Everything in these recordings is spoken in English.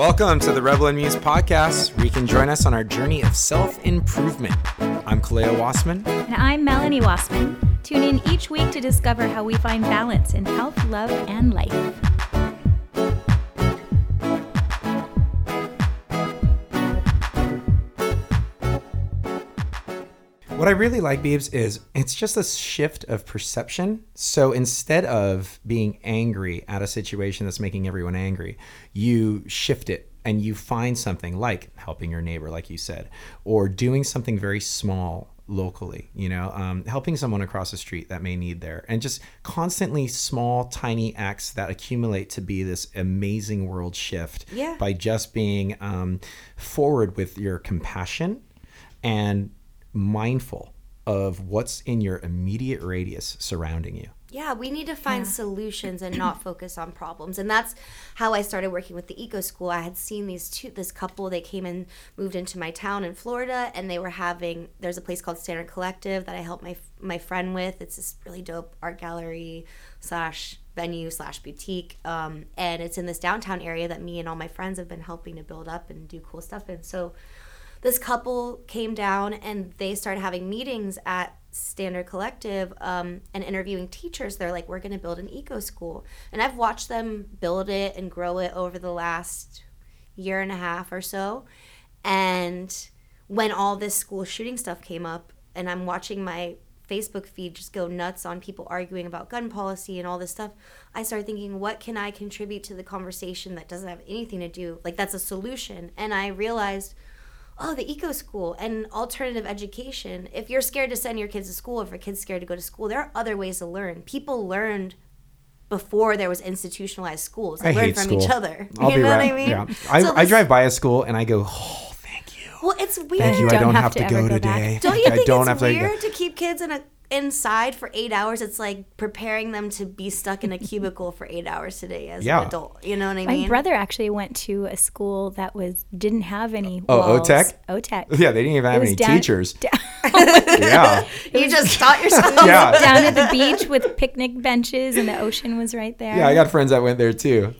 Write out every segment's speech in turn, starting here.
Welcome to the Rebel and Muse podcast, where you can join us on our journey of self improvement. I'm Kaleo Wassman. And I'm Melanie Wassman. Tune in each week to discover how we find balance in health, love, and life. What I really like, Beebs, is it's just a shift of perception. So instead of being angry at a situation that's making everyone angry, you shift it and you find something like helping your neighbor, like you said, or doing something very small locally, you know, um, helping someone across the street that may need there, and just constantly small, tiny acts that accumulate to be this amazing world shift Yeah. by just being um, forward with your compassion and mindful of what's in your immediate radius surrounding you. Yeah, we need to find solutions and not focus on problems. And that's how I started working with the Eco School. I had seen these two this couple, they came and moved into my town in Florida and they were having there's a place called Standard Collective that I helped my my friend with. It's this really dope art gallery slash venue slash boutique. Um, and it's in this downtown area that me and all my friends have been helping to build up and do cool stuff in. So this couple came down and they started having meetings at Standard Collective um, and interviewing teachers. They're like, we're going to build an eco school. And I've watched them build it and grow it over the last year and a half or so. And when all this school shooting stuff came up, and I'm watching my Facebook feed just go nuts on people arguing about gun policy and all this stuff, I started thinking, what can I contribute to the conversation that doesn't have anything to do, like that's a solution? And I realized, oh, the eco school and alternative education. If you're scared to send your kids to school, if your kid's scared to go to school, there are other ways to learn. People learned before there was institutionalized schools. They I learned hate from school. each other. I'll you be know right. what I mean? Yeah. I, So I drive by a school and I go, oh, thank you. Well, it's weird. Thank you. I Don't don't have have to go go back. today. Don't you I think don't it's have to weird to keep kids in a inside for eight hours? It's like preparing them to be stuck in a cubicle for eight hours today as Yeah. an adult. You know what I mean? My brother actually went to a school that was didn't have any Oh, walls. OTEC? OTEC. Yeah, they didn't even have was any down- teachers. down- yeah. you just taught yourself. Yeah. down at the beach with picnic benches and the ocean was right there. Yeah, I got friends that went there too.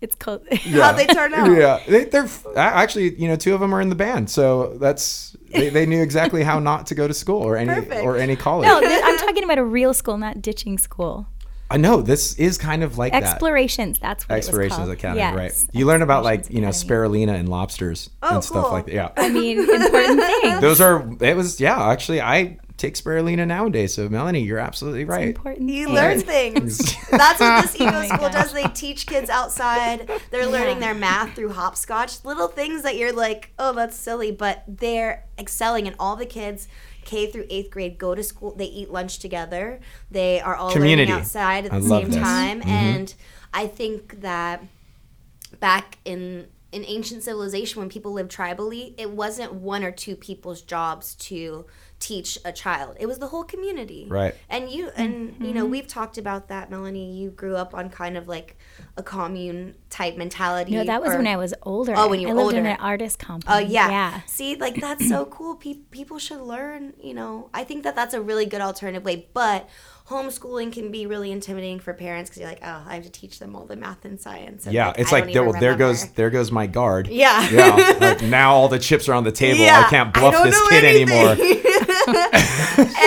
It's called. Yeah. How'd they turn out? Yeah, they, they're actually, you know, two of them are in the band, so that's they, they knew exactly how not to go to school or any Perfect. or any college. no, th- I'm talking about a real school, not ditching school. I know this is kind of like that. Explorations. That's what Explorations it was called. Academy, Yes, right? You learn about like you know Academy. spirulina and lobsters Oh, and stuff cool. like that. Yeah, I mean, important things. those are. It was yeah. Actually, I take spirulina nowadays. So Melanie, you're absolutely right. important. You things. learn things. That's what this eco Oh school gosh. does. They teach kids outside. They're learning their math through hopscotch. Little things that you're like, oh, that's silly, but they're excelling. And all the kids, K through eighth grade, go to school. They eat lunch together. They are all Community. learning outside at the love same this. time. Mhm. And I think that back in in ancient civilization when people lived tribally it wasn't one or two people's jobs to teach a child. It was the whole community. Right. and you and you know mm-hmm. we've talked about that melanie. You grew up on kind of like a commune type mentality No, that was or- when I was older. Oh, when you I were lived in an artist complex. Oh uh, compound. yeah. Yeah. See, like that's so cool. Pe- people should learn. You know, I think that that's a really good alternative way. But homeschooling can be really intimidating for parents because you're like, oh, I have to teach them all the math and science. And Yeah, like, it's I like there, well, there goes there goes my guard. Yeah. yeah. Like now all the chips are on the table. Yeah, I can't I bluff don't this know kid anymore.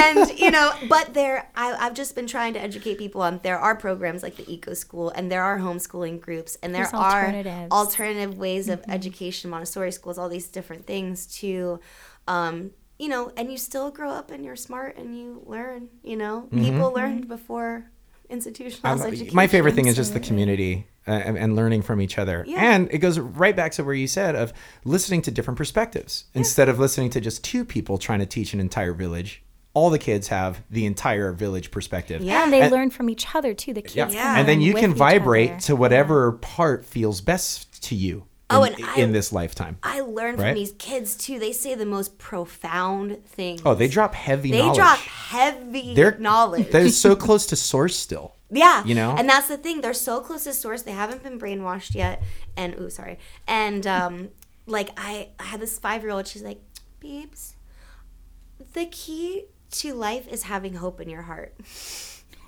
and you know, but there, I, I've just been trying to educate people on there are programs like the Eco School, and there are homeschooling groups, and there are alternative ways of education, Montessori schools, all these different things to, um, you know, and you still grow up and you're smart and you learn. You know, people learned before institutionalized Um, education. my favorite thing is just the community uh, and, and learning from each other. Yeah. And it goes right back to where you said of listening to different perspectives instead of listening to just two people trying to teach an entire village. All the kids have the entire village perspective. Yeah. And they And- learn from each other too. The kids. Yeah. Yeah. And then you can vibrate to whatever part feels best to you Oh, in, and I- in this lifetime. I learn Right? from these kids too. They say the most profound things. Oh, they drop heavy knowledge. they knowledge. drop heavy They're knowledge. They're so close to source still. yeah, you know? and that's the thing. They're so close to source. They haven't been brainwashed yet. And ooh, sorry. And um, like I, I had this five year old. She's like, "Beeps, the key to life is having hope in your heart."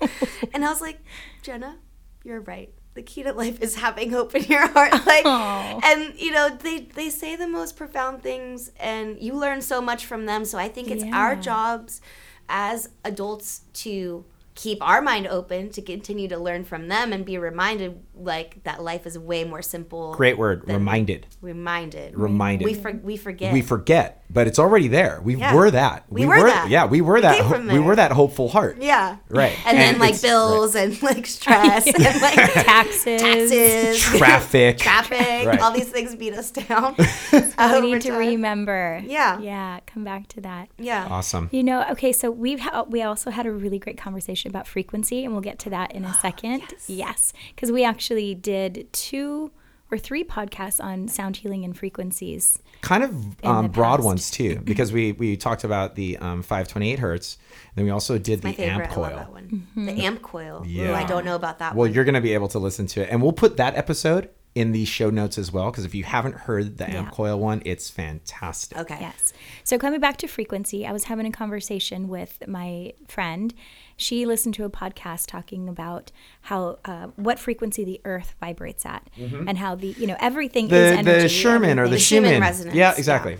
and I was like, "Jenna, you're right." the key to life is having hope in your heart like Aw. and you know they they say the most profound things and you learn so much from them so i think it's our jobs as adults to keep our mind open to continue to learn from them and be reminded like that life is way more simple Great word. reminded. reminded Reminded. we, for, we forget We forget, but it's already there. We Yeah. were that. We were that. Yeah, we were We that. came ho- from we were that hopeful heart. yeah Right. and, then like it's- bills and like stress and like Taxes. taxes Traffic. traffic Right. all these things beat us down We over need to time. remember. Yeah. Yeah. Come back to that. yeah Awesome. You know, okay, so we've ha- we also had a really great conversation about frequency, and we'll get to that in a second. yes, because we actually did two or three podcasts on sound healing and frequencies. kind of um, broad past. ones too, because we we talked about the um, 528 hertz, then we also did my the favorite amp I love coil. that one the amp coil Ooh, Yeah. I don't know about that Well, one you're going to be able to listen to it, and we'll put that episode in the show notes as well, because if you haven't heard the amp Yeah. coil one, it's fantastic. okay Yes. So coming back to frequency, I was having a conversation with my friend. She listened to a podcast talking about how uh, what frequency the Earth vibrates at, and how the you know everything is Mm-hmm. The energy. the Sherman or the, The Schumann Schumann. resonance, Yeah, yeah. exactly.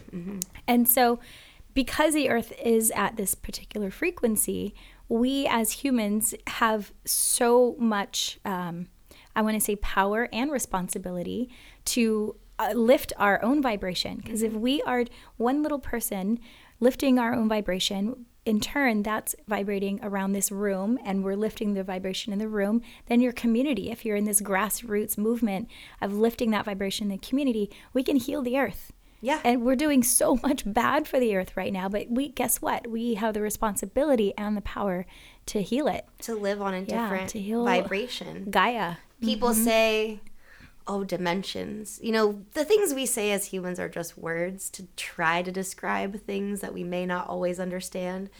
And so, because the earth is at this particular frequency, we as humans have so much, um, I want to say, power and responsibility to uh, lift our own vibration. Because if we are one little person lifting our own vibration, in turn, that's vibrating around this room, and we're lifting the vibration in the room. Then your community, if you're in this grassroots movement of lifting that vibration in the community, we can heal the earth. Yeah. And we're doing so much bad for the earth right now, but we guess what? We have the responsibility and the power to heal it. to live on a Yeah, different to heal vibration Gaia. People mm-hmm. say oh dimensions. You know the things we say as humans are just words to try to describe things that we may not always understand.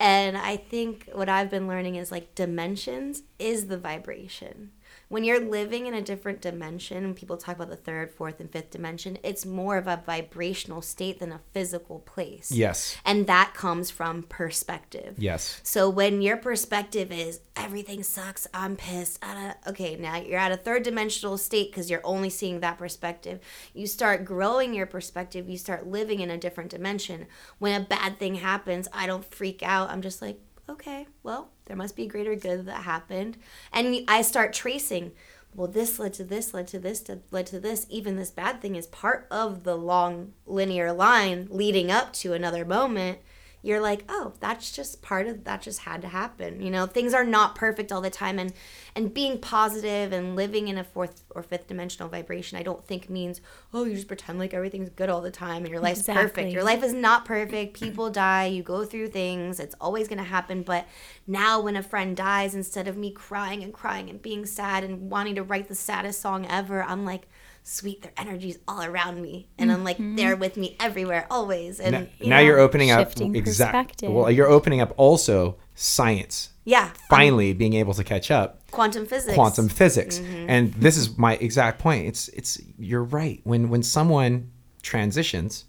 And i think what i've been learning is like dimensions is the vibration when you're living in a different dimension and people talk about the third fourth and fifth dimension it's more of a vibrational state than a physical place Yes. and that comes from perspective Yes. so when your perspective is everything sucks, I'm pissed. okay, now you're at a third dimensional state because you're only seeing that perspective. You start growing your perspective. You start living in a different dimension. When a bad thing happens, I don't freak out. I'm just like, okay, well, there must be a greater good that happened, and I start tracing. Well, this led to this, led to this, led to this. Even this bad thing is part of the long linear line leading up to another moment you're like, oh, that's just part of that just had to happen. You know, things are not perfect all the time and and being positive and living in a fourth or fifth dimensional vibration, I don't think means, oh, you just pretend like everything's good all the time and your life's Exactly. perfect. Your life is not perfect. People die, you go through things. It's always going to happen, but now when a friend dies instead of me crying and crying and being sad and wanting to write the saddest song ever, I'm like Sweet, their energy's all around me, and I'm like they're with me everywhere, always. And Now, you now know, you're opening up shifting exact. perspective. Well, you're opening up also science. yeah, Finally, being able to catch up. quantum physics. quantum physics Mm-hmm. and this is my exact point it's it's you're right when when someone transitions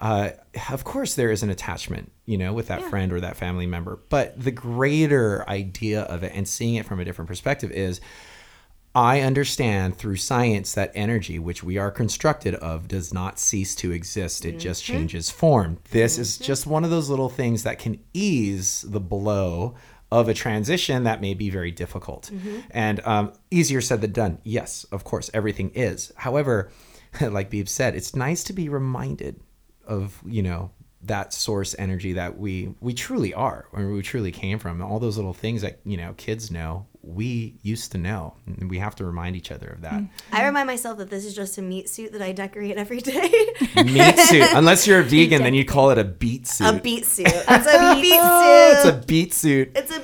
uh, of course there is an attachment you know with that friend or that family member but the greater idea of it and seeing it from a different perspective is I understand through science that energy, which we are constructed of, does not cease to exist. It just mm-hmm. changes form. This is mm-hmm. just one of those little things that can ease the blow of a transition that may be very difficult. Mm-hmm. And um, easier said than done. Yes, of course, everything is. However, like Beeb said, it's nice to be reminded of, you know, that source energy that we we truly are where we truly came from all those little things that you know kids know we used to know and we have to remind each other of that. Mm. I remind myself that this is just a meat suit that I decorate every day. meat suit. Unless you're a vegan then you call it a beet suit. a beat suit. Oh, it's a beat it's a beet suit. It's a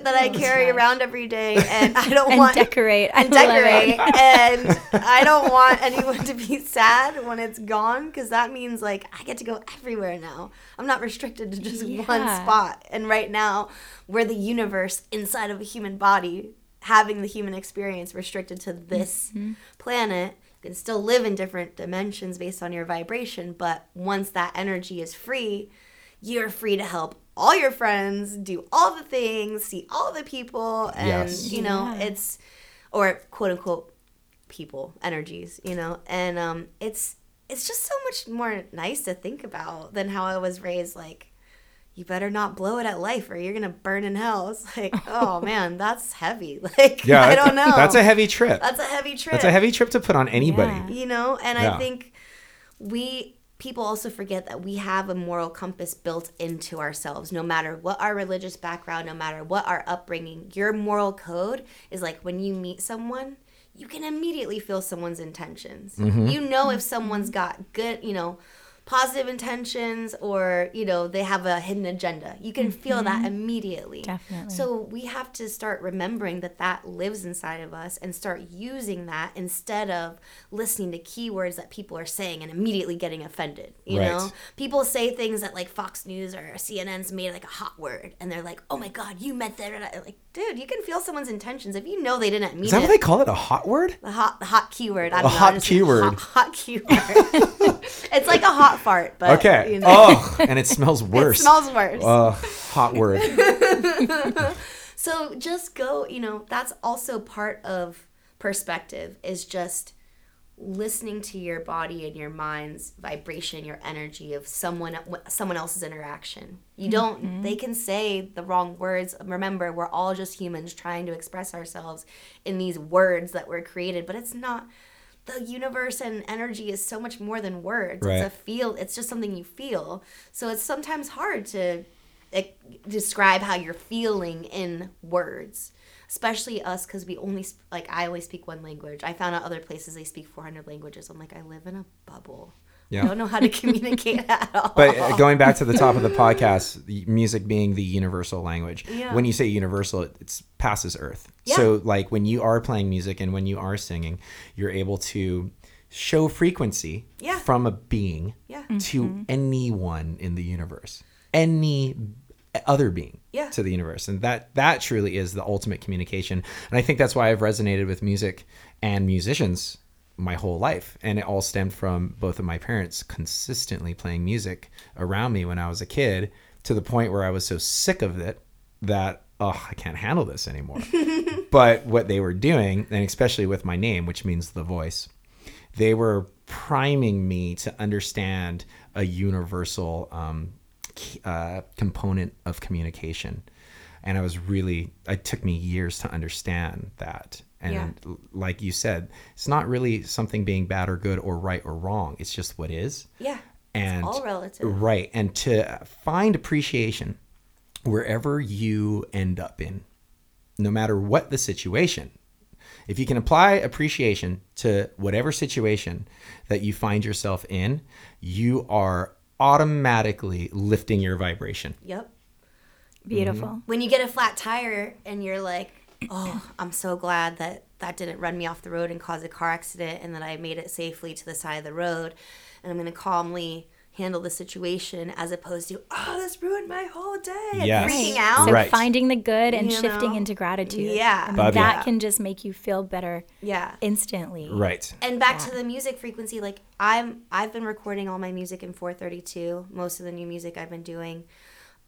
that I carry around every day, and I don't And want decorate. And decorate, and I don't want anyone to be sad when it's gone because that means like I get to go everywhere now. I'm not restricted to just one spot. And right now, we're the universe inside of a human body, having the human experience restricted to this Mm-hmm. planet. You can still live in different dimensions based on your vibration, but once that energy is free, you're free to help all your friends, do all the things, see all the people, and Yes. you know, Yeah. it's or quote unquote people energies, you know, and um, it's it's just so much more nice to think about than how I was raised. Like, you better not blow it at life or you're gonna burn in hell. It's like, oh man, that's heavy. Like, Yeah, I don't know. That's a heavy trip. That's a heavy trip. That's a heavy trip to put on anybody. Yeah. you know and Yeah. i think we people also forget that we have a moral compass built into ourselves no matter what our religious background no matter what our upbringing your moral code is like when you meet someone you can immediately feel someone's intentions Mm-hmm. you know if someone's got good you know positive intentions or you know they have a hidden agenda you can feel that mm-hmm. immediately Definitely. so we have to start remembering that that lives inside of us and start using that instead of listening to keywords that people are saying and immediately getting offended you Right. know people say things that like fox news or cnn's made like a hot word and they're like oh my god you meant that like dude you can feel someone's intentions if you know they didn't mean Is that it what they call it? A hot word? the hot, hot keyword. I A don't know, hot just- keyword. Hot, hot keyword. it's like a hot fart, but Okay. you know, Oh, and it smells worse. it smells worse. Uh, hot word. So just go, you know, that's also part of perspective is just listening to your body and your mind's vibration, your energy of someone someone else's interaction. You mm-hmm. don't they can say the wrong words. Remember, we're all just humans trying to express ourselves in these words that were created, but it's not the universe and energy is so much more than words. Right. It's a feel, it's just something you feel. So it's sometimes hard to like, describe how you're feeling in words especially us because we only sp- like i only speak one language i found out other places they speak 400 languages i'm like i live in a bubble Yeah. i don't know how to communicate at all But uh, going back to the top of the podcast, the music being the universal language. Yeah. When you say universal, it it's passes Earth. Yeah. So like when you are playing music and when you are singing, you're able to show frequency Yeah. from a being Yeah. to anyone in the universe, any other being Yeah. to the universe, and that that truly is the ultimate communication. And I think that's why I've resonated with music and musicians my whole life and it all stemmed from both of my parents consistently playing music around me when I was a kid to the point where I was so sick of it that oh I can't handle this anymore. but what they were doing and especially with my name which means the voice they were priming me to understand a universal um, uh, component of communication. And I was really it took me years to understand that. And Yeah. like you said it's not really something being bad or good or right or wrong. It's just what is. Yeah. And all relative. right. And to find appreciation wherever you end up in no matter what the situation if you can apply appreciation to whatever situation that you find yourself in you are automatically lifting your vibration. Yep. Beautiful. Mm-hmm. when you get a flat tire and you're like, oh, I'm so glad that that didn't run me off the road and cause a car accident and that I made it safely to the side of the road and I'm going to calmly handle the situation as opposed to, oh, this ruined my whole day. and Yes. freaking out. So Right. finding the good and You shifting know? into gratitude. Yeah. I mean, that it. can just make you feel better Yeah. instantly. right And back to the music frequency, like I'm I've been recording all my music in 432, most of the new music I've been doing.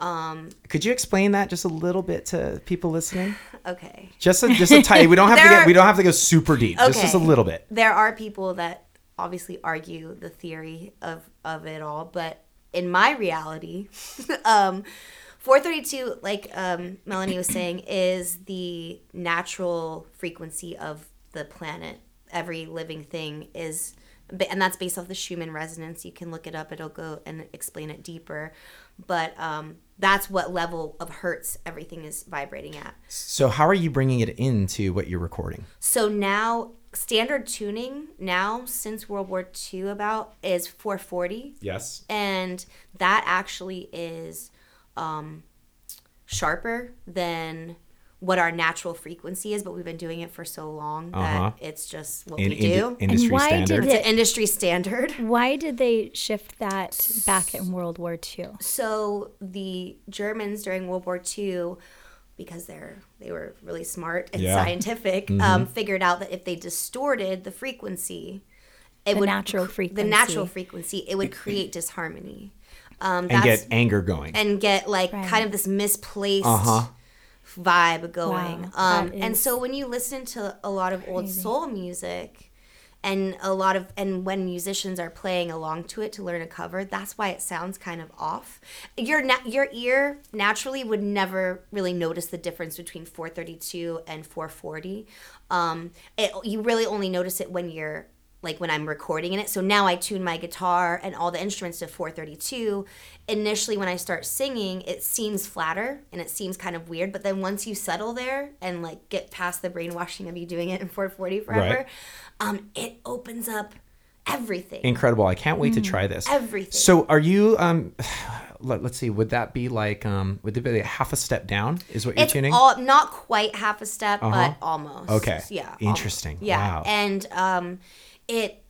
Um, could you explain that just a little bit to people listening okay. just a, just a tiny we don't have to get are- we don't have to go super deep just just a little bit there are people that obviously argue the theory of of it all but in my reality um 432 like um melanie was saying is the natural frequency of the planet. Every living thing is and that's based off the schumann resonance. You can look it up. It'll go and explain it deeper. But um that's what level of hertz everything is vibrating at. So how are you bringing it into what you're recording? So now standard tuning now since World War II about is 440 yes and that actually is um, sharper than what our natural frequency is, but we've been doing it for so long Uh-huh. that it's just what in, we in- do. industry why did standard it's it- an industry standard. Why did they shift that back in World War II? So the Germans during World War II, because they're they were really smart and Yeah. scientific, um, figured out that if they distorted the frequency, it The would natural cr- the natural frequency. frequency, it would create disharmony. Um, and get anger going and get like Right. kind of this misplaced Uh-huh. vibe going. Wow, um, and so when you listen to a lot of old crazy. soul music, and a lot of and when musicians are playing along to it to learn a cover, that's why it sounds kind of off. Your na- your ear naturally would never really notice the difference between 432 and 440. Um, it, you really only notice it when you're like when I'm recording in it. So now I tune my guitar and all the instruments to 432. Initially, when I start singing, it seems flatter and it seems kind of weird. But then once you settle there and like get past the brainwashing of you doing it in 440 forever, Right. um, it opens up everything. Incredible. I can't wait to try this. Everything. So are you um let, us see, would that be like um would it be like half a step down is what you're it's tuning? all not quite half a step, Uh-huh. but almost. Okay. Yeah. almost. Interesting. Yeah. Wow. And um, it.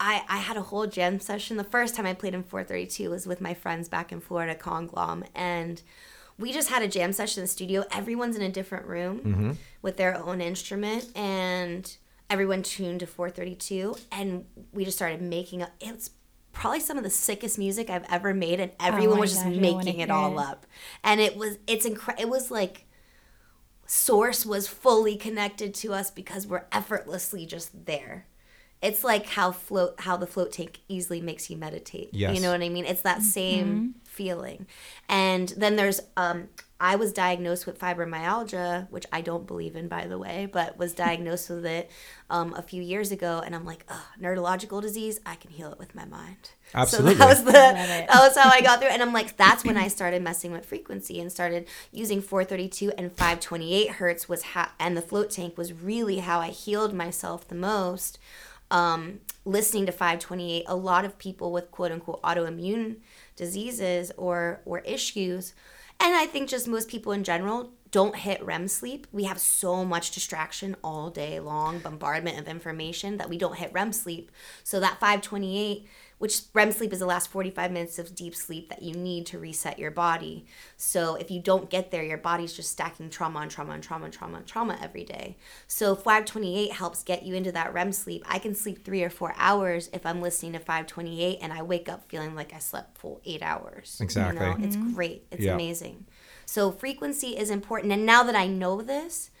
I, I had a whole jam session. The first time I played in 432 was with my friends back in Florida, Conglom, and we just had a jam session in the studio. Everyone's in a different room Mm-hmm. with their own instrument, and everyone tuned to 432, and we just started making up. It's probably some of the sickest music I've ever made, and everyone my was just gosh, making it hear all it. up, and it was it's incredible. It was like source was fully connected to us because we're effortlessly just there. It's like how float how the float tank easily makes you meditate. Yes. You know what I mean? It's that same feeling. And then there's um I was diagnosed with fibromyalgia, which I don't believe in by the way, but was diagnosed with it um, a few years ago and I'm like, Ugh, neurological disease, I can heal it with my mind. Absolutely. So that was the that was how I got through. it. And I'm like, that's when I started messing with frequency and started using 432 and 528 hertz was ha- and the float tank was really how I healed myself the most. Um, listening to 528, a lot of people with quote unquote autoimmune diseases or or issues, and I think just most people in general don't hit REM sleep. We have so much distraction all day long, bombardment of information that we don't hit REM sleep. So that 528 which REM sleep is the last 45 minutes of deep sleep that you need to reset your body. So if you don't get there, your body's just stacking trauma on trauma on trauma on trauma on trauma every day. So 528 helps get you into that REM sleep. I can sleep three or four hours if I'm listening to 528 and I wake up feeling like I slept full eight hours. You Exactly. know, It's mm-hmm. great. It's Yeah. amazing. So frequency is important. And now that I know this,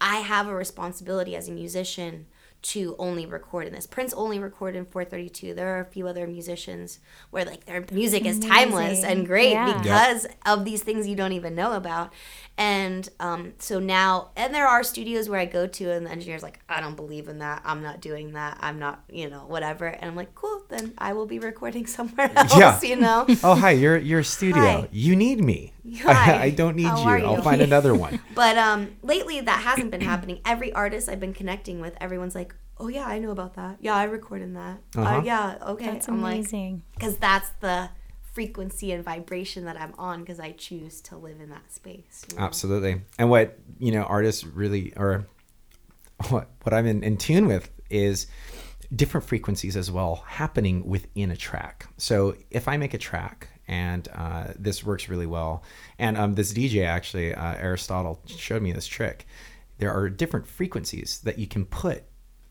I have a responsibility as a musician to only record in this. Prince only recorded in 432. There are a few other musicians where like their music is timeless amazing. and great Yeah. because of these things you don't even know about. And um, so now, and there are studios where I go to, and the engineer's like, I don't believe in that. I'm not doing that. I'm not, you know, whatever. And I'm like, cool, then I will be recording somewhere else, Yeah. you know? oh hi, you're you're a studio. Hi. You need me. Hi. I, don't need How you. I'll you? find another one. But um, lately, that hasn't been happening. Every artist I've been connecting with, everyone's like, "Oh yeah, I know about that. Yeah, I record in that. Uh-huh. Uh, yeah, okay." That's I'm amazing. because that's the frequency and vibration that I'm on because I choose to live in that space. you know? Absolutely. And what, you know, artists really or what what I'm in, in tune with is different frequencies as well happening within a track. So if I make a track and uh, this works really well, and um, this DJ actually, uh, Aristotle showed me this trick. There are different frequencies that you can put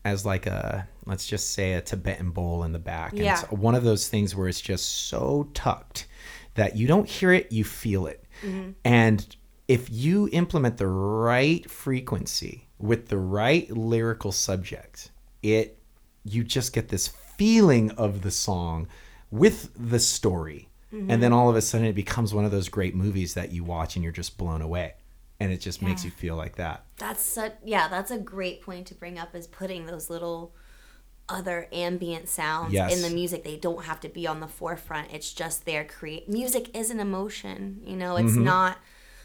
as like a let's just say a Tibetan bowl in the back. And Yeah. it's one of those things where it's just so tucked that you don't hear it, you feel it. Mm-hmm. And if you implement the right frequency with the right lyrical subject, it you just get this feeling of the song with the story. And mm-hmm. then all of a sudden it becomes one of those great movies that you watch and you're just blown away. And it just makes you feel like that. That's such yeah, that's a great point to bring up is putting those little other ambient sounds Yes. in the music. They don't have to be on the forefront. It's just there create music is an emotion, you know, it's Mm-hmm. not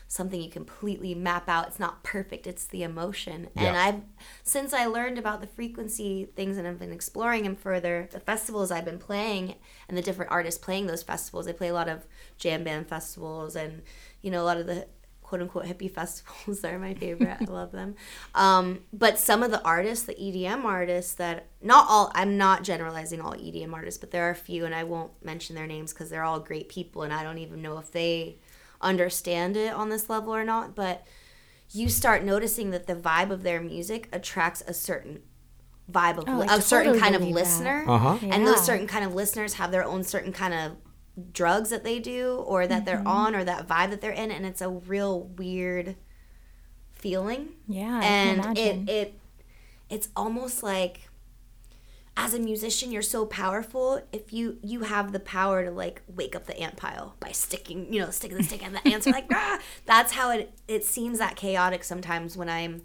something you completely map out. It's not perfect. It's the emotion. And I've since I learned about the frequency things and I've been exploring them further, the festivals I've been playing and the different artists playing those festivals. They play a lot of jam band festivals and you know a lot of the quote unquote hippie festivals are my favorite. I love them. Um, but some of the artists, the EDM artists that not all I'm not generalizing all EDM artists, but there are a few and I won't mention their names because they're all great people and I don't even know if they understand it on this level or not, but you start noticing that the vibe of their music attracts a certain vibe of Oh, I a certain totally kind of listener Uh-huh. and those certain kind of listeners have their own certain kind of drugs that they do or that they're on or that vibe that they're in and it's a real weird feeling. Yeah, and it it it's almost like as a musician you're so powerful if you you have the power to like wake up the ant pile by sticking you know sticking the stick and the ants are like ah! that's how it it seems that chaotic sometimes when i'm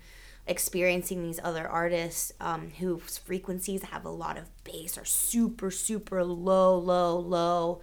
experiencing these other artists um, whose frequencies have a lot of bass or super super low low low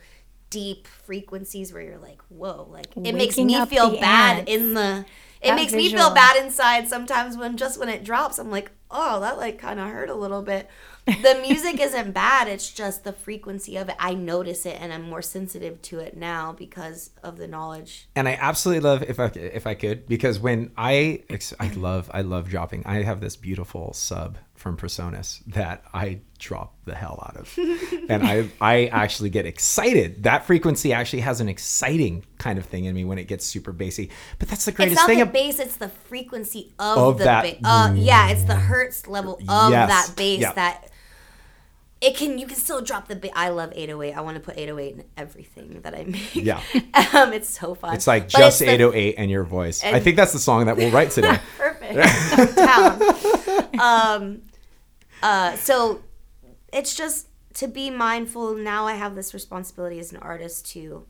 deep frequencies where you're like whoa like it makes me feel bad ants. in the it That makes me feel bad inside sometimes when just when it drops i'm like oh that like kind of hurt a little bit the music isn't bad it's just the frequency of it i notice it and i'm more sensitive to it now because of the knowledge and I absolutely love if I if I could because when I I love I love dropping. I have this beautiful sub from Personas that I drop the hell out of, and I I actually get excited. That frequency actually has an exciting kind of thing in me when it gets super bassy. But that's the it's greatest not thing. the bass it's the frequency of, Of the that- bass uh, yeah it's the hertz level of Yes. that bass Yeah. that it can you can still drop the bass i love 808 i want to put 808 in everything that i make Yeah. um, it's so fun It's like But just the 808 and your voice. I think that's the song that we'll write today. perfect. Um, uh, so it's just to be mindful. Now I have this responsibility as an artist to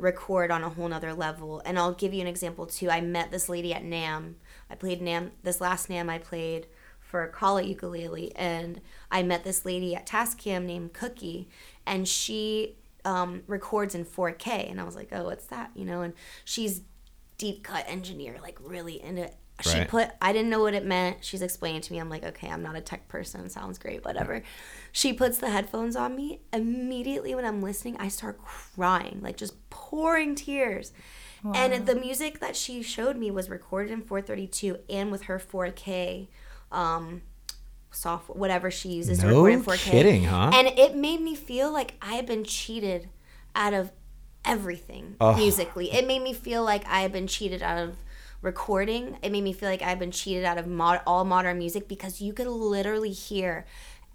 record on a whole nother level. And I'll give you an example too. I met this lady at NAMM. I played NAMM. This last NAMM I played for Kala ukulele, and I met this lady at Tascam named Cookie, and she um, records in 4K. And I was like, oh, what's that? You know, and she's deep cut engineer, like really into it. She Right. put I didn't know what it meant. She's explaining to me. I'm like, okay, I'm not a tech person. Sounds great, whatever. She puts the headphones on me. Immediately when I'm listening, I start crying, like just pouring tears. And the music that she showed me was recorded in 432 and with her 4K um, software, whatever she uses to No record in 4K. kidding, huh? And it made me feel like I had been cheated out of everything Ugh. musically. It made me feel like I had been cheated out of recording. It made me feel like I've been cheated out of mod- all modern music because you could literally hear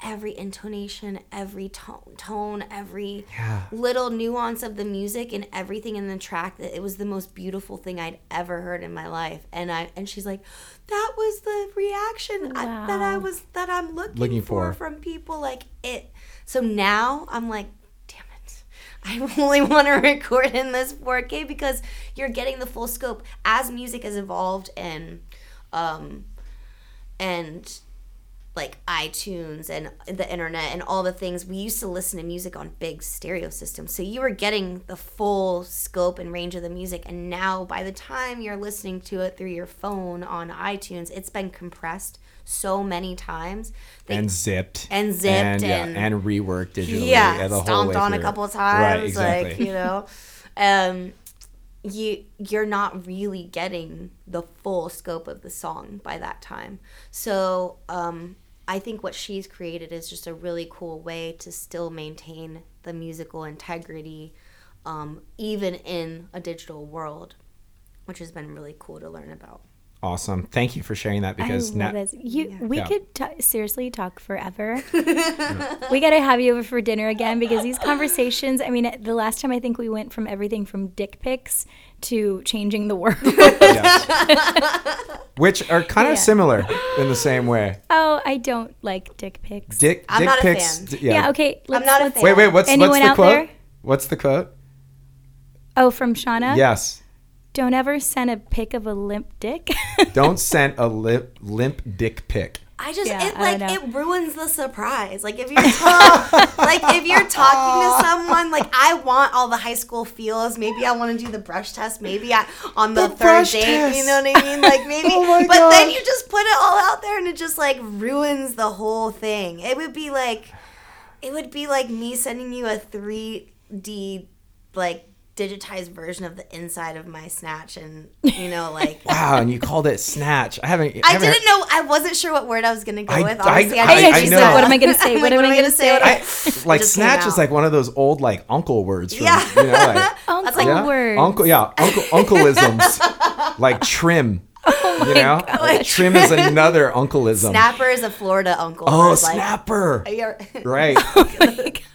every intonation, every tone, tone, every Yeah. little nuance of the music and everything in the track. That it was the most beautiful thing I'd ever heard in my life. And I and she's like, that was the reaction I, that I was that I'm looking, Looking for, for. from people. Like it. So now I'm like, damn it. I only want to record in this 4K because you're getting the full scope as music has evolved and um and like iTunes and the internet and all the things we used to listen to music on big stereo systems. So you were getting the full scope and range of the music and now by the time you're listening to it through your phone on iTunes, it's been compressed so many times. that- and zipped And zipped and, yeah, and- and reworked digitally. yeah, the whole stomped on a couple of Right, times, exactly. like you know, um, you you're not really getting the full scope of the song by that time. So um, I think what she's created is just a really cool way to still maintain the musical integrity, um, even in a digital world, which has been really cool to learn about. Awesome. Thank you for sharing that because I now love this. You, we Yeah. could t- seriously talk forever. we got to have you over for dinner again because these conversations. I mean, the last time I think we went from everything from dick pics to changing the world. Yes. which are kind of similar in the same way. oh, I don't like dick pics. Dick, I'm dick not a pics. fan. d- yeah. okay. Let's, not a let's- fan. Wait, wait. What's what's the out quote? there? What's the quote? Oh, from Shauna. Yes. Don't ever send a pic of a limp dick. Don't send a limp limp dick pic. I just Yeah, it like it ruins the surprise. Like if you're ta- like if you're talking to someone, like I want all the high school feels. Maybe I want to do the brush test. Maybe I on the, The third brush date. test. You know what I mean? Like maybe, Oh my but then you just put it all out there, and it just like ruins the whole thing. It would be like, it would be like me sending you a three D like digitized version of the inside of my snatch, and you know like. Wow, and you called it snatch. I haven't. I haven't didn't know. I wasn't sure what word I was gonna go I- with. I- Honestly, I- just- I know. said- What am I gonna say? I'm What like, am I gonna say? What I, I- like snatch is like one of those old like uncle words. From, Yeah. You know, like, Uncle yeah, words. uncle. Yeah, uncle uncleisms like trim. Oh you know, trim is another uncleism. Snapper is a Florida uncle. oh, who's like- snapper. You're- Right.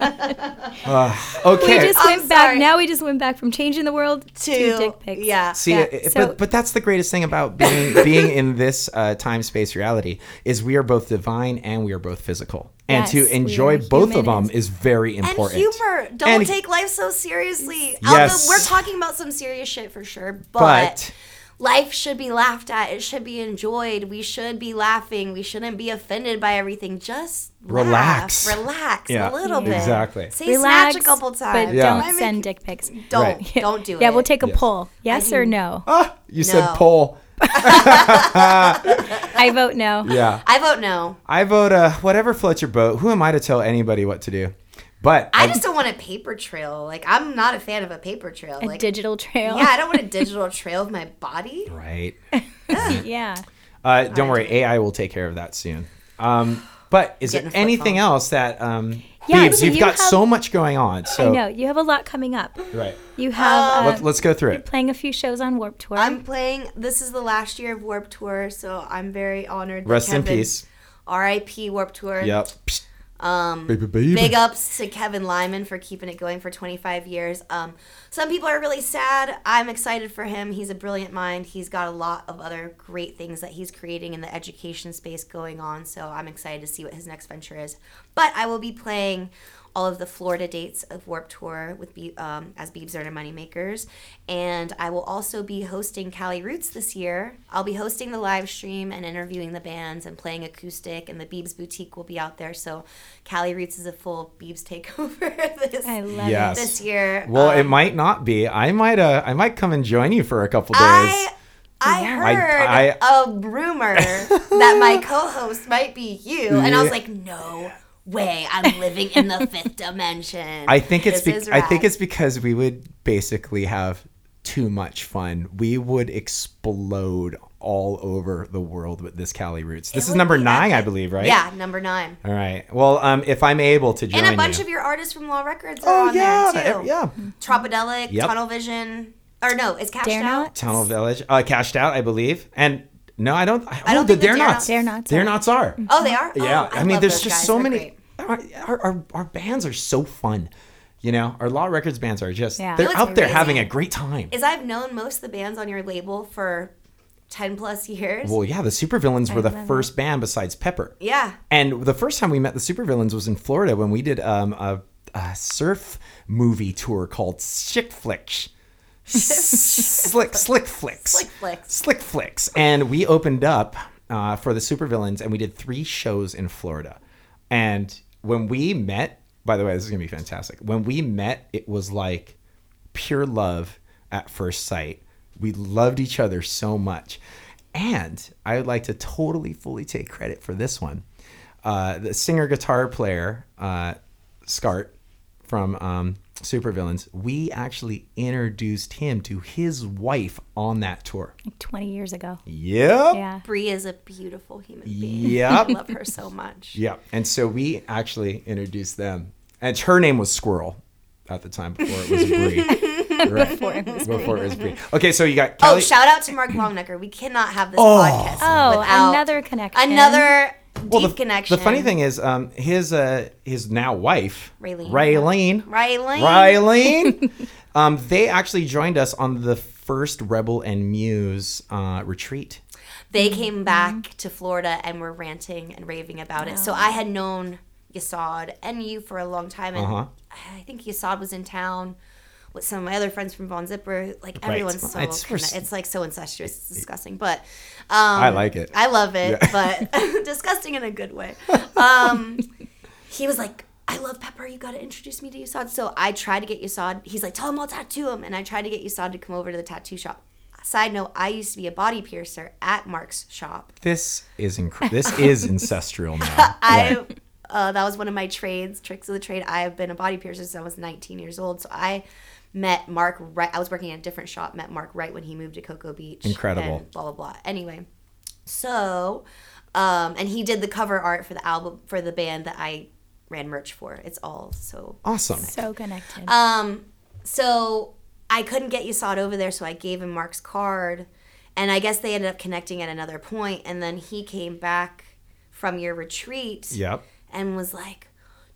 Uh, We okay. just I'm went back. sorry. Now we just went back from changing the world to, to dick pics. Yeah. See, Yeah, it- so- but but that's the greatest thing about being being in this uh, time space reality is we are both divine and we are both physical, and Yes, to enjoy are both of them is very important. And important. humor. Don't And- take life so seriously. Yes. Although we're talking about some serious shit for sure, but, But- life should be laughed at. It should be enjoyed. We should be laughing. We shouldn't be offended by everything. Just Relax. laugh. Relax Yeah, a little bit. exactly. Say Relax, snatch a couple but times. Yeah. don't send dick pics. Don't Right. don't do it. Yeah, we'll take a Yes. poll. Yes or no? Ah, you said poll. I vote no. Yeah. I vote no. I vote uh, whatever floats your boat. Who am I to tell anybody what to do? But I I- just don't want a paper trail. Like I'm not a fan of a paper trail. A like digital trail. yeah, I don't want a digital trail of my body. right. yeah. Uh, don't worry, AI will take care of that soon. Um, but is there Getting a flip anything phone. else that um, Yeah, Beebs, so you've you got have- so much going on. So I know. You have a lot coming up. right. You have uh, Let's, let's go through it. playing a few shows on Warped Tour. I'm playing. This is the last year of Warped Tour, so I'm very honored. that Rest in peace. R.I.P. Warped Tour. Yep. Psst. Um, Baby, baby. big ups to Kevin Lyman for keeping it going for 25 years. Um, some people are really sad. I'm excited for him. He's a brilliant mind. He's got a lot of other great things that he's creating in the education space going on. So I'm excited to see what his next venture is. But I will be playing all of the Florida dates of Warped Tour with Be- um, as Beebs and Her Money Makers, and I will also be hosting Cali Roots this year. I'll be hosting the live stream and interviewing the bands and playing acoustic, and the Beebs Boutique will be out there. So Cali Roots is a full Beebs takeover this I love Yes. it. this year. Well, it Um, might not be. I might. Uh, I might come and join you for a couple days. I I Yeah. heard I- a rumor that my co-host might be you, and I was like, no way, I'm living in the fifth dimension. I think it's. This Be- I think it's because we would basically have too much fun. We would explode all over the world with this Cali Roots. This is number be nine, I believe, right? Yeah, number nine. All right. Well, um, if I'm able to join And a bunch you. of your artists from Law Records are oh on yeah, there too. ev- yeah. Tropidelic, Yep. Tunnel Vision, or no, it's Cashed Dare Out. Not? Tunnel Village, uh, cashed out, I believe, and no, I don't. I, I don't oh, think the the Dare Dare Nots. Nots- Dare Nots Dare are- Nots are. Oh, they are. Yeah, Oh, I, mean, love there's those just guys. so They're many. great. Our, our, our, our bands are so fun. You know, our Law Records bands are just, Yeah. they're what's out there crazy? having a great time. Is I've known most of the bands on your label for ten plus years. Well, yeah, the Supervillains were the love first band besides Pepper. yeah. And the first time we met the Supervillains was in Florida when we did um, a, a surf movie tour called Slick Flicks. Slick Slick Flicks. Slick Flicks. Slick Flicks. And we opened up uh, for the Supervillains and we did three shows in Florida. And when we met, by the way, this is gonna be fantastic. When we met, it was like pure love at first sight. We loved each other so much. And I would like to totally, fully take credit for this one. Uh, the singer guitar player, uh, Scart from um, Supervillains, we actually introduced him to his wife on that tour. Like 20 years ago. Yep. Yeah. Bree is a beautiful human being. Yep. I love her so much. Yep. And so we actually introduced them. And her name was Squirrel at the time before it was Bree. Right. Before it was Before it was Bree. Okay, so you got Oh, shout out to Mark Longnecker. We cannot have this Oh. podcast Oh, without another connection. another well, deep the, connection. the funny thing is, um, his uh, his now wife, Raylene. Raylene, Riley. Raylene, um, they actually joined us on the first Rebel and Muse uh, retreat. They came back to Florida and were ranting and raving about it. So I had known Yesod and you for a long time, and Uh-huh. I think Yesod was in town with some of my other friends from VonZipper. Like Right. everyone's so It's- it's, like so incestuous, it's disgusting. But um, I like it. I love it, Yeah. but disgusting in a good way. Um, he was like, I love Pepper. You got to introduce me to Yesod. So I tried to get Yesod. He's like, tell him I'll tattoo him. And I tried to get Yesod to come over to the tattoo shop. Side note, I used to be a body piercer at Mark's shop. This is inc- This is ancestral now. I Right. uh, that was one of my trades, tricks of the trade. I have been a body piercer since I was 19 years old. So I met Mark right. I was working at a different shop. Met Mark right when he moved to Cocoa Beach. Incredible. and blah blah blah. Anyway, so um, and he did the cover art for the album for the band that I ran merch for. It's all so Awesome. So connected. um, so I couldn't get you Yesod over there, so I gave him Mark's card, and I guess they ended up connecting at another point, and then he came back from your retreat Yep. and was like,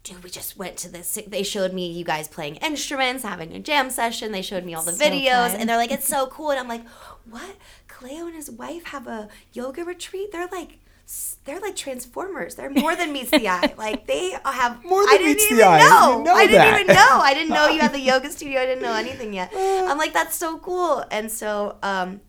dude, we just went to this. They showed me you guys playing instruments, having a jam session. They showed me all the So videos, fun. and they're like, it's so cool. And I'm like, what? Kaleo and his wife have a yoga retreat? They're like, they're like transformers. They're more than meets the eye. Like they have More than I didn't meets the eye. know. You know I didn't even know. I didn't know you had the yoga studio. I didn't know anything yet. I'm like, that's so cool. And so, um,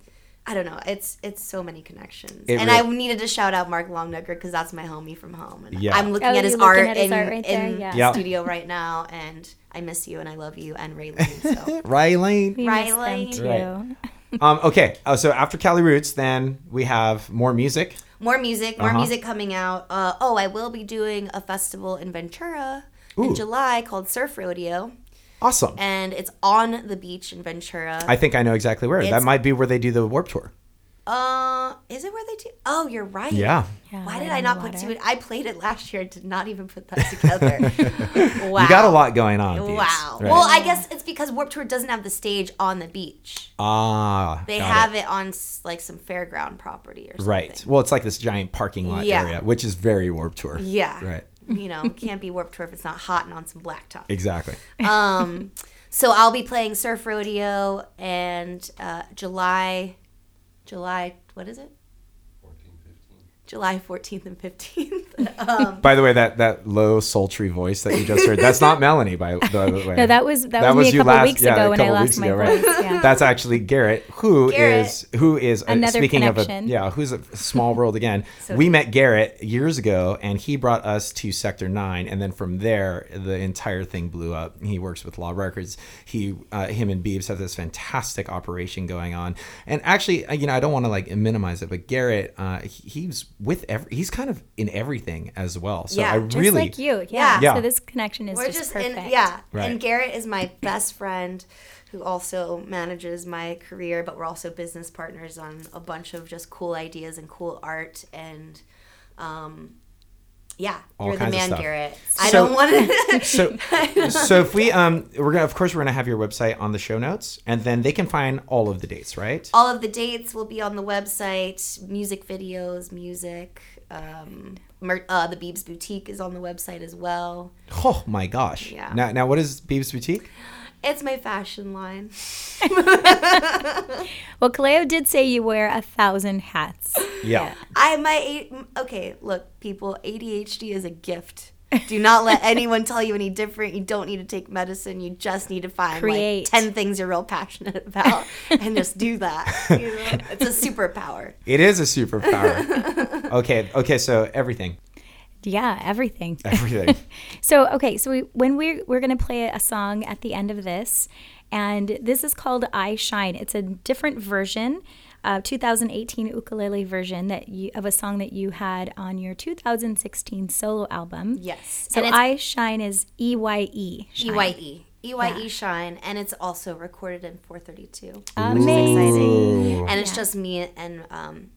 I don't know. It's it's so many connections, It and re- I needed to shout out Mark Longnugger because that's my homie from home, and Yeah. I'm looking Oh, at his looking art at his in, art right in yeah. Yeah. studio right now, and I miss you and I love you and Raylene. So Riley. We miss too. Right. um, okay. Uh, so after Cali Roots, then we have more music. more music, more Uh-huh. music coming out. Uh, oh, I will be doing a festival in Ventura Ooh. in July called Surf Rodeo, Awesome. and it's on the beach in Ventura. I think I know exactly where. that might be where they do the Warped Tour. uh, is it where they do? Oh, you're right. Yeah. Yeah, Why right did I not put water. two? I played it last year. Did not even put that together. wow. You got a lot going on. Beebs. Wow. Right. Well, I guess it's because Warped Tour doesn't have the stage on the beach. ah, They got have it. it. on like some fairground property or something. Right. Well, it's like this giant parking lot Yeah. area, which is very Warped Tour. Yeah. Right. You know, can't be Warped Tour if it's not hot and on some blacktop. Exactly. Um, so I'll be playing Surf Rodeo and uh, July, July, what is it? 14, 15. July 14th and 15th. um, By the way, that that low sultry voice that you just heard, that's not Melanie. By the way, No, that was that, was, me a you couple last- weeks yeah, ago a when I lost weeks my ago, right? voice. Yeah. That's actually Garrett, who is Garrett. who is uh, Another speaking of a yeah, who's a small world again. So- we met Garrett years ago, and he brought us to Sector Nine, and then from there, the entire thing blew up. He works with Law Records. He, uh, him, and Beebs have this fantastic operation going on, and actually, uh, you know, I don't want to like minimize it, but Garrett, uh, he- he's with every, he's kind of in everything as well. So Yeah, I just Just really like you. Yeah. Yeah. Yeah. So this connection is we're just, just perfect. in, yeah. Right. And Garrett is my best friend who also manages my career, but we're also business partners on a bunch of just cool ideas and cool art and, um, yeah, All you're the kinds of man, stuff. Garrett. I So- don't want to. so so if we um we're gonna of course we're gonna have your website on the show notes and then they can find all of the dates right All of the dates will be on the website. Music videos, music. Um, mer- uh, the Beebs Boutique is on the website as well. oh my gosh Yeah. now now what is Beebs boutique It's my fashion line. Well, Kaleo did say you wear a thousand hats. Yeah, I my okay. Look, people, ADHD is a gift. Do not let anyone tell you any different. You don't need to take medicine. You just need to find Create. like ten things you're real passionate about and just do that. You know? It's a superpower. it is a superpower okay okay so everything Yeah, everything. everything So okay, so we, when we're we're gonna play a song at the end of this, and this is called "I Shine." It's a different version, uh, 2018 ukulele version that you of a song that you had on your 2016 solo album. Yes. So "I Shine" is E Y E. EYE. EYE Shine, and it's also recorded in 432. Amazing. And it's just me and um,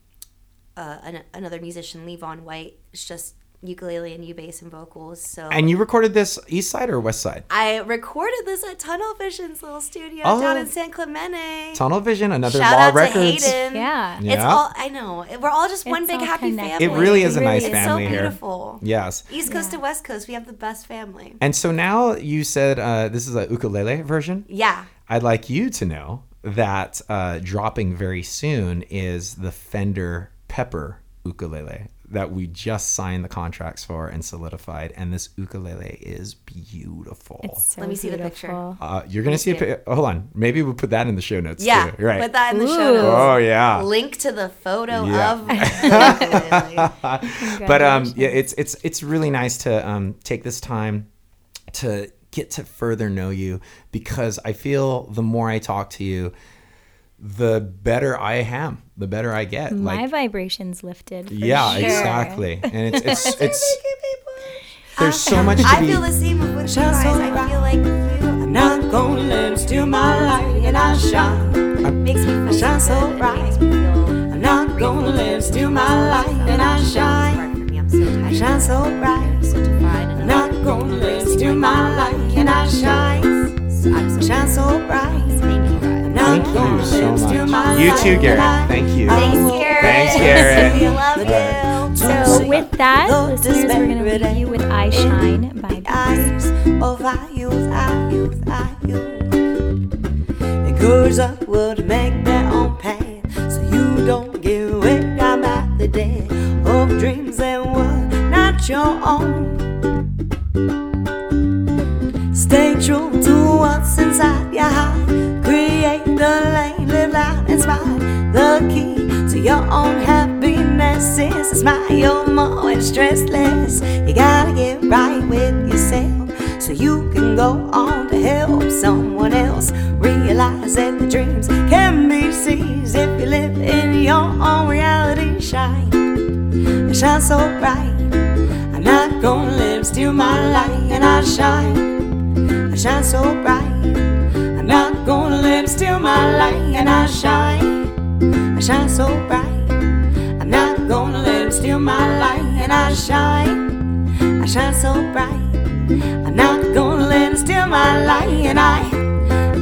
uh, an, another musician, Levon White. It's just ukulele and U-bass and vocals. So and you recorded this east side or west side I recorded this at Tunnel Vision's little studio Oh. down in San Clemente. tunnel vision another Shout law out records to Hayden. Yeah. It's Yeah. all I know. We're all just one It's big happy connected. family. It really is a nice is. It's family so here beautiful. yes East Coast Yeah. to West Coast, we have the best family. and so now you said uh, this is a ukulele version Yeah. I'd like you to know that uh, dropping very soon is the Fender Pepper ukulele that we just signed the contracts for and solidified. And this ukulele is beautiful. It's so Let me see the picture. uh, you're gonna see a see pi- hold on. Maybe we'll put that in the show notes Yeah. too. Right. Put that in the show notes. oh yeah. Link to the photo Yeah. of the ukulele. but um yeah it's it's it's really nice to um take this time to get to further know you because i feel the more i talk to you the better i am the better i get My like vibrations lifted. for yeah sure. exactly and it's it's it's there's um, so much to I be feel the same with you guys. I feel like you I'm not gonna let it steal my light and I shine. makes me feel Shine so bright. Makes me feel I'm not gonna let it steal my light and I shine. hard for me. I'm so tired. Shine so bright. I'm so defied. And I'm not gonna let it steal my light and I shine. I'm Shine so bright. Thank you guys. I'm not Thank you so Steal my much. You too, light. Garrett. Thank you. Thanks, Garrett. Thanks, Garrett. We love you. So with that, listeners, we're going to leave you with "I Shine" by Beebs. eyes of our youth, our youth, our youth. It goes upward make their own path, so you don't get weighed down by the dead of dreams that were not your own. Stay true to what's your own happiness is to smile more and stress less. You gotta get right with yourself so you can go on to help someone else. Realize that the dreams can be seized if you live in your own reality. Shine, I shine so bright. I'm not gonna live, steal my light, and I shine. I shine so bright. I'm not gonna it steal my light, and I shine. I shine so bright. I'm not gonna let it steal my light, and I shine. I shine so bright. I'm not gonna let it steal my light, and I.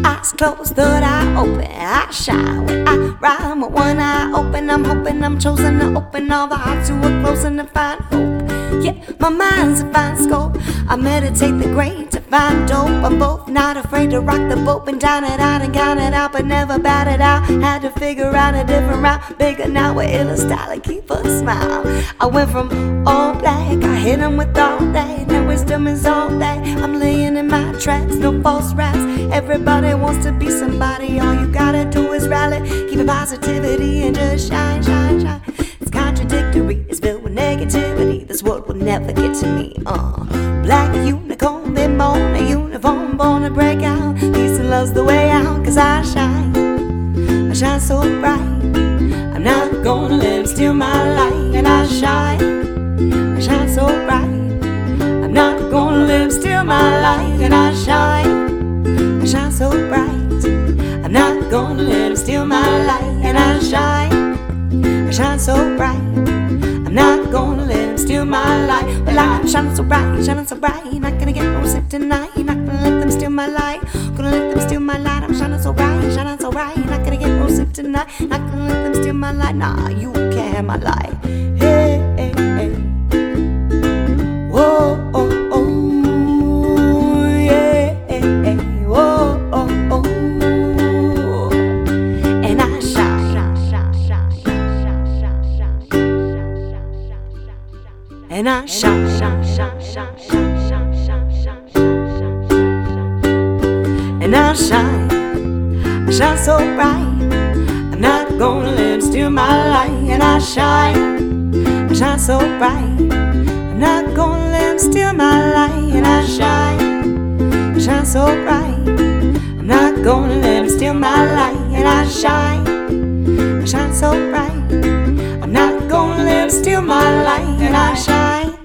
Eyes closed, third eye open. I shine when I rhyme with one eye open. I'm hoping I'm chosen to open all the hearts who are closing to find hope. Yeah, my mind's a fine scope. I meditate the great to find dope. I'm both not afraid to rock the boat and down it out and count it out, but never bat it out. Had to figure out a different route. Bigger now with iller style and keep a smile. I went from all black, I hit 'em with all that. Now wisdom is all that. I'm laying in my tracks, no false raps. Everybody wants to be somebody. All you gotta do is rally, keep a positivity and just shine, shine, shine. Contradictory, it's filled with negativity. This world will never get to me. Uh, black unicorn, been born a uniform, born to break out. Peace and love's the way out, cause I shine. I shine so bright. I'm not gonna let 'em steal my light, and I shine. I shine so bright. I'm not gonna let 'em steal my light, and I shine. I shine so bright. I'm not gonna let 'em steal my light, and I shine. I shine so bright. I'm not gonna let 'em steal my light. Well, I'm shining so bright, shining so bright. Not gonna get no sleep tonight. Not gonna let them steal my light. Gonna let them steal my light. I'm shining so bright, shining so bright. Not gonna get no sleep tonight. Not gonna let them steal my light. Nah, you can't have my light. Hey, hey, hey. Whoa, And I shine, I shine, so bright. I'm not gonna let 'em steal my light. And I shine, I shine so bright. I'm not gonna let 'em steal my light. And I shine, I shine so bright. I'm not gonna let 'em steal my light. And I shine, I shine so bright gonna live still my light and I shine.